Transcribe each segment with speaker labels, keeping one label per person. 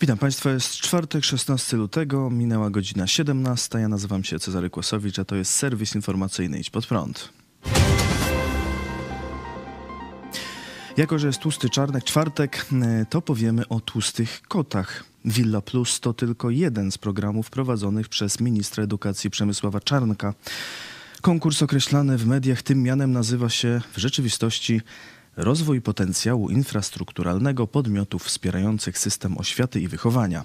Speaker 1: Witam Państwa, jest czwartek, 16 lutego, minęła godzina 17. Ja nazywam się Cezary Kłosowicz, a to jest serwis informacyjny Idź Pod Prąd. Jako, że jest tłusty czarnek, czwartek, e, to powiemy o tłustych kotach. Villa Plus to tylko jeden z programów prowadzonych przez ministra edukacji Przemysława Czarnka. Konkurs określany w mediach tym mianem nazywa się w rzeczywistości Rozwój potencjału infrastrukturalnego podmiotów wspierających system oświaty i wychowania.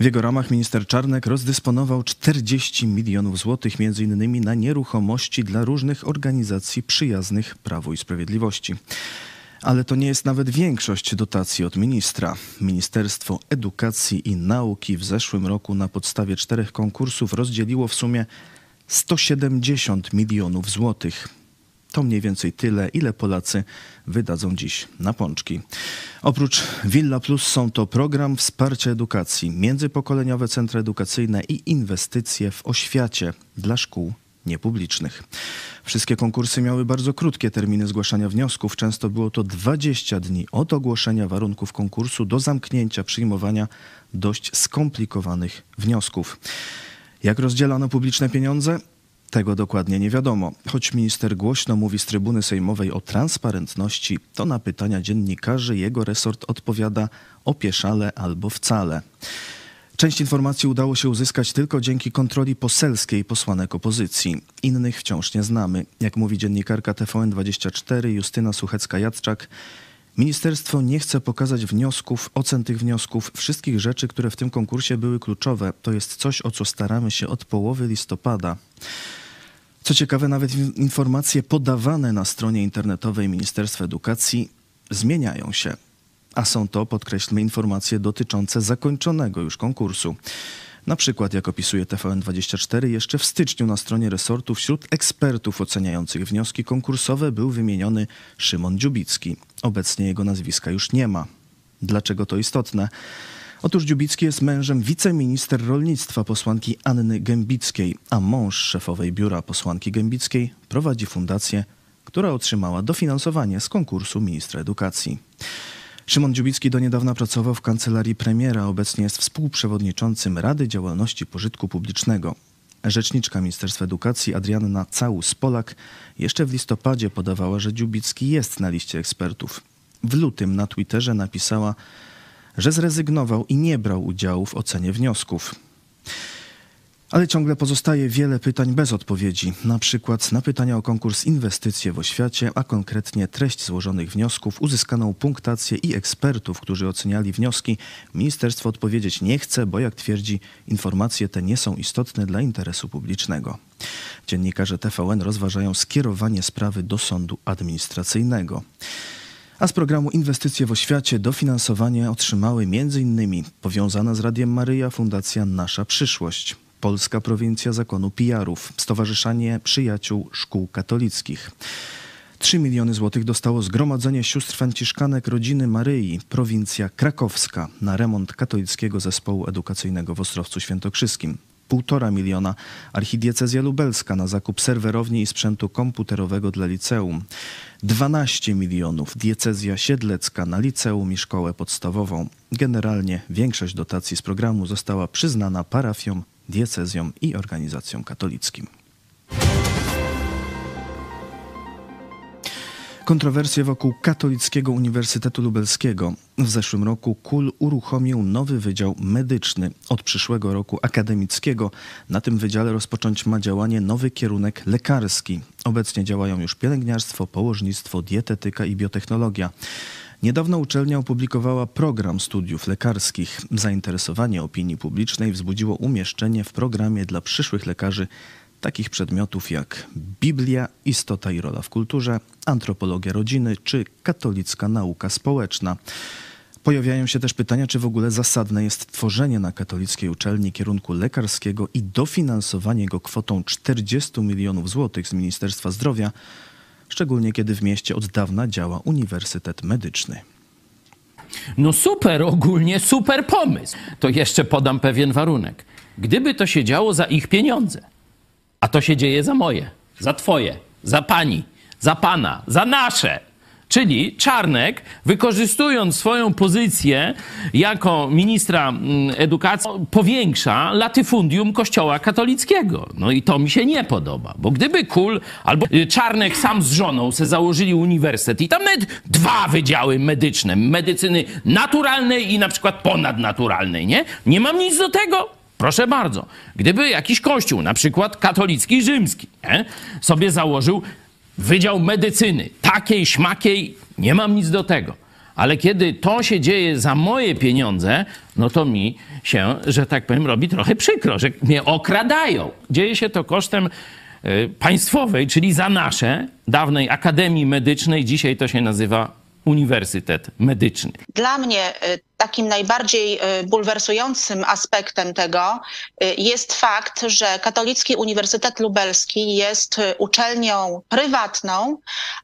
Speaker 1: W jego ramach minister Czarnek rozdysponował 40 milionów złotych m.in. na nieruchomości dla różnych organizacji przyjaznych Prawu i Sprawiedliwości. Ale to nie jest nawet większość dotacji od ministra. Ministerstwo Edukacji i Nauki w zeszłym roku na podstawie czterech konkursów rozdzieliło w sumie 170 milionów złotych. To mniej więcej tyle, ile Polacy wydadzą dziś na pączki. Oprócz Villa Plus są to program wsparcia edukacji, międzypokoleniowe centra edukacyjne i inwestycje w oświacie dla szkół niepublicznych. Wszystkie konkursy miały bardzo krótkie terminy zgłaszania wniosków. Często było to 20 dni od ogłoszenia warunków konkursu do zamknięcia przyjmowania dość skomplikowanych wniosków. Jak rozdzielano publiczne pieniądze? Tego dokładnie nie wiadomo. Choć minister głośno mówi z trybuny sejmowej o transparentności, to na pytania dziennikarzy jego resort odpowiada opieszale albo wcale. Część informacji udało się uzyskać tylko dzięki kontroli poselskiej posłanek opozycji. Innych wciąż nie znamy. Jak mówi dziennikarka TVN24 Justyna Suchecka-Jadczak, Ministerstwo nie chce pokazać wniosków, ocen tych wniosków, wszystkich rzeczy, które w tym konkursie były kluczowe. To jest coś, o co staramy się od połowy listopada. Co ciekawe, nawet informacje podawane na stronie internetowej Ministerstwa Edukacji zmieniają się. A są to, podkreślmy, informacje dotyczące zakończonego już konkursu. Na przykład, jak opisuje TVN24, jeszcze w styczniu na stronie resortu wśród ekspertów oceniających wnioski konkursowe był wymieniony Szymon Dziubicki. Obecnie jego nazwiska już nie ma. Dlaczego to istotne? Otóż Dziubicki jest mężem wiceminister rolnictwa posłanki Anny Gębickiej, a mąż szefowej biura posłanki Gębickiej prowadzi fundację, która otrzymała dofinansowanie z konkursu ministra edukacji. Szymon Dziubicki do niedawna pracował w kancelarii premiera, obecnie jest współprzewodniczącym Rady Działalności Pożytku Publicznego. Rzeczniczka Ministerstwa Edukacji Adrianna Całus-Polak jeszcze w listopadzie podawała, że Dziubicki jest na liście ekspertów. W lutym na Twitterze napisała, że zrezygnował i nie brał udziału w ocenie wniosków. Ale ciągle pozostaje wiele pytań bez odpowiedzi, na przykład na pytania o konkurs Inwestycje w oświacie, a konkretnie treść złożonych wniosków, uzyskaną punktację i ekspertów, którzy oceniali wnioski. Ministerstwo odpowiedzieć nie chce, bo jak twierdzi, informacje te nie są istotne dla interesu publicznego. Dziennikarze TVN rozważają skierowanie sprawy do sądu administracyjnego. A z programu Inwestycje w Oświacie dofinansowanie otrzymały m.in. powiązana z Radiem Maryja Fundacja Nasza Przyszłość, Polska Prowincja Zakonu Pijarów, Stowarzyszenie Przyjaciół Szkół Katolickich. 3 miliony złotych dostało Zgromadzenie Sióstr Franciszkanek Rodziny Maryi, prowincja krakowska, na remont katolickiego zespołu edukacyjnego w Ostrowcu Świętokrzyskim. Półtora miliona archidiecezja lubelska na zakup serwerowni i sprzętu komputerowego dla liceum. 12 milionów diecezja siedlecka na liceum i szkołę podstawową. Generalnie większość dotacji z programu została przyznana parafiom, diecezjom i organizacjom katolickim. Kontrowersje wokół Katolickiego Uniwersytetu Lubelskiego. W zeszłym roku KUL uruchomił nowy wydział medyczny. Od przyszłego roku akademickiego na tym wydziale rozpocząć ma działanie nowy kierunek lekarski. Obecnie działają już pielęgniarstwo, położnictwo, dietetyka i biotechnologia. Niedawno uczelnia opublikowała program studiów lekarskich. Zainteresowanie opinii publicznej wzbudziło umieszczenie w programie dla przyszłych lekarzy takich przedmiotów jak Biblia, istota i rola w kulturze, antropologia rodziny czy katolicka nauka społeczna. Pojawiają się też pytania, czy w ogóle zasadne jest tworzenie na katolickiej uczelni kierunku lekarskiego i dofinansowanie go kwotą 40 milionów złotych z Ministerstwa Zdrowia, szczególnie kiedy w mieście od dawna działa Uniwersytet Medyczny.
Speaker 2: No super, ogólnie super pomysł. To jeszcze podam pewien warunek. Gdyby to się działo za ich pieniądze, a to się dzieje za moje, za twoje, za pani, za pana, za nasze, Czyli Czarnek, wykorzystując swoją pozycję jako ministra mm, edukacji, powiększa latyfundium Kościoła katolickiego. No i to mi się nie podoba, bo gdyby Kul albo y, Czarnek sam z żoną se założyli uniwersytet i tam nawet dwa wydziały medyczne, medycyny naturalnej i na przykład ponadnaturalnej, nie? Nie mam nic do tego. Proszę bardzo. Gdyby jakiś kościół, na przykład katolicki rzymski, nie? sobie założył Wydział Medycyny, takiej, śmakiej, nie mam nic do tego. Ale kiedy to się dzieje za moje pieniądze, no to mi się, że tak powiem, robi trochę przykro, że mnie okradają. Dzieje się to kosztem y, państwowej, czyli za nasze, dawnej Akademii Medycznej, dzisiaj to się nazywa Uniwersytet Medyczny.
Speaker 3: Dla mnie y, takim najbardziej y, bulwersującym aspektem tego y, jest fakt, że Katolicki Uniwersytet Lubelski jest uczelnią prywatną,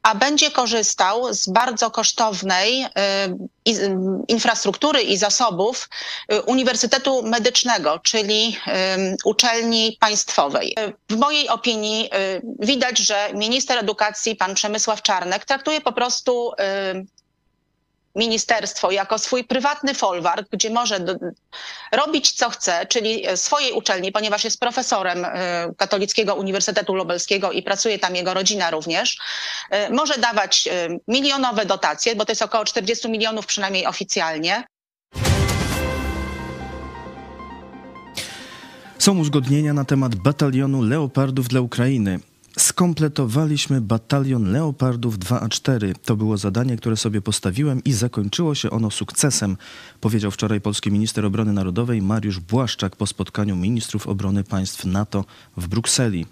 Speaker 3: a będzie korzystał z bardzo kosztownej infrastruktury i zasobów Uniwersytetu Medycznego, czyli uczelni państwowej. W mojej opinii widać, że minister edukacji, pan Przemysław Czarnek, traktuje po prostu ministerstwo jako swój prywatny folwark, gdzie może do, robić co chce, czyli swojej uczelni, ponieważ jest profesorem y, Katolickiego Uniwersytetu Lubelskiego i pracuje tam jego rodzina również, y, może dawać milionowe dotacje, bo to jest około 40 milionów przynajmniej oficjalnie.
Speaker 1: Są uzgodnienia na temat batalionu Leopardów dla Ukrainy. Skompletowaliśmy batalion Leopardów 2A4. To było zadanie, które sobie postawiłem i zakończyło się ono sukcesem, powiedział wczoraj polski minister obrony narodowej Mariusz Błaszczak po spotkaniu ministrów obrony państw NATO w Brukseli.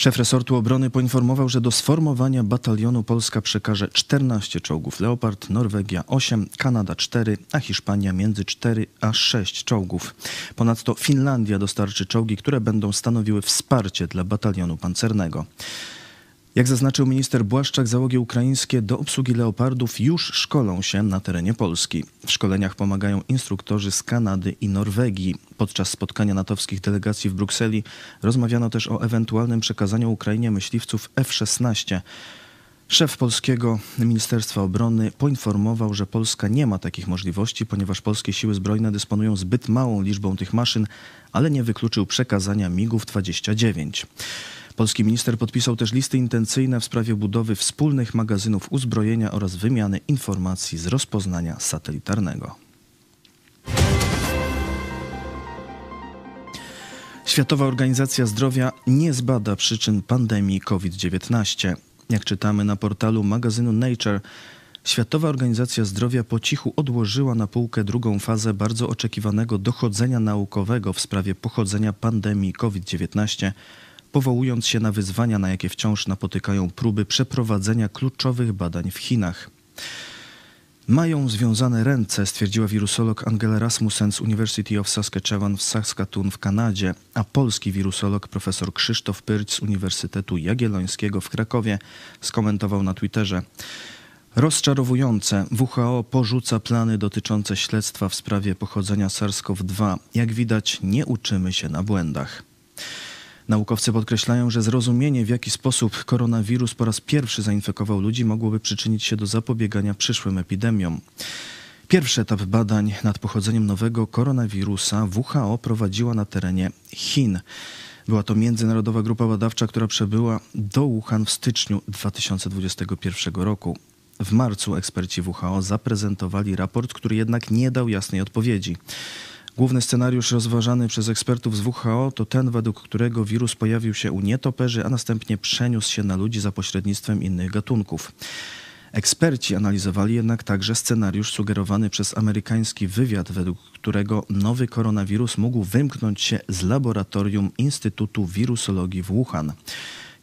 Speaker 1: Szef resortu obrony poinformował, że do sformowania batalionu Polska przekaże 14 czołgów Leopard, Norwegia 8, Kanada 4, a Hiszpania między 4 a 6 czołgów. Ponadto Finlandia dostarczy czołgi, które będą stanowiły wsparcie dla batalionu pancernego. Jak zaznaczył minister Błaszczak, załogi ukraińskie do obsługi leopardów już szkolą się na terenie Polski. W szkoleniach pomagają instruktorzy z Kanady i Norwegii. Podczas spotkania natowskich delegacji w Brukseli rozmawiano też o ewentualnym przekazaniu Ukrainie myśliwców F-16. Szef polskiego Ministerstwa Obrony poinformował, że Polska nie ma takich możliwości, ponieważ polskie siły zbrojne dysponują zbyt małą liczbą tych maszyn, ale nie wykluczył przekazania MIGów 29. Polski minister podpisał też listy intencyjne w sprawie budowy wspólnych magazynów uzbrojenia oraz wymiany informacji z rozpoznania satelitarnego. Światowa Organizacja Zdrowia nie zbada przyczyn pandemii COVID-19. Jak czytamy na portalu magazynu Nature, Światowa Organizacja Zdrowia po cichu odłożyła na półkę drugą fazę bardzo oczekiwanego dochodzenia naukowego w sprawie pochodzenia pandemii COVID-19 powołując się na wyzwania, na jakie wciąż napotykają próby przeprowadzenia kluczowych badań w Chinach. Mają związane ręce, stwierdziła wirusolog Angela Rasmussen z University of Saskatchewan w Saskatoon w Kanadzie, a polski wirusolog profesor Krzysztof Pyrć z Uniwersytetu Jagiellońskiego w Krakowie skomentował na Twitterze. Rozczarowujące. WHO porzuca plany dotyczące śledztwa w sprawie pochodzenia SARS-CoV-2. Jak widać, nie uczymy się na błędach. Naukowcy podkreślają, że zrozumienie, w jaki sposób koronawirus po raz pierwszy zainfekował ludzi, mogłoby przyczynić się do zapobiegania przyszłym epidemiom. Pierwszy etap badań nad pochodzeniem nowego koronawirusa WHO prowadziła na terenie Chin. Była to międzynarodowa grupa badawcza, która przebyła do Wuhan w styczniu 2021 roku. W marcu eksperci WHO zaprezentowali raport, który jednak nie dał jasnej odpowiedzi. Główny scenariusz rozważany przez ekspertów z WHO to ten, według którego wirus pojawił się u nietoperzy, a następnie przeniósł się na ludzi za pośrednictwem innych gatunków. Eksperci analizowali jednak także scenariusz sugerowany przez amerykański wywiad, według którego nowy koronawirus mógł wymknąć się z laboratorium Instytutu Wirusologii w Wuhan.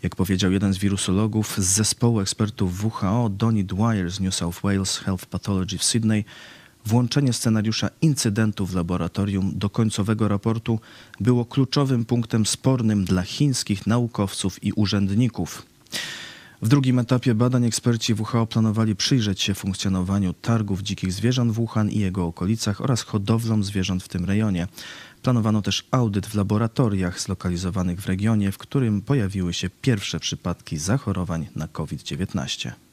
Speaker 1: Jak powiedział jeden z wirusologów z zespołu ekspertów WHO, Donny Dwyer z New South Wales Health Pathology w Sydney, Włączenie scenariusza incydentu w laboratorium do końcowego raportu było kluczowym punktem spornym dla chińskich naukowców i urzędników. W drugim etapie badań eksperci WHO planowali przyjrzeć się funkcjonowaniu targów dzikich zwierząt w Wuhan i jego okolicach oraz hodowlom zwierząt w tym rejonie. Planowano też audyt w laboratoriach zlokalizowanych w regionie, w którym pojawiły się pierwsze przypadki zachorowań na COVID-19.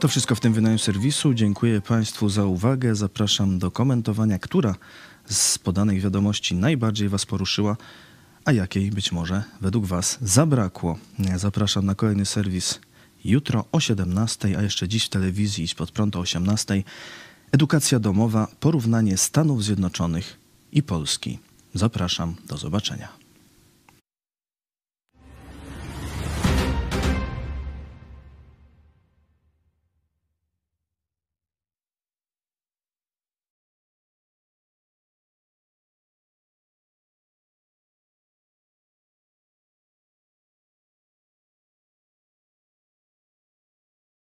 Speaker 1: To wszystko w tym wydaniu serwisu. Dziękuję Państwu za uwagę. Zapraszam do komentowania, która z podanych wiadomości najbardziej Was poruszyła, a jakiej być może według Was zabrakło. Zapraszam na kolejny serwis jutro o 17, a jeszcze dziś w telewizji spod prąd o 18. Edukacja domowa, porównanie Stanów Zjednoczonych i Polski. Zapraszam, do zobaczenia.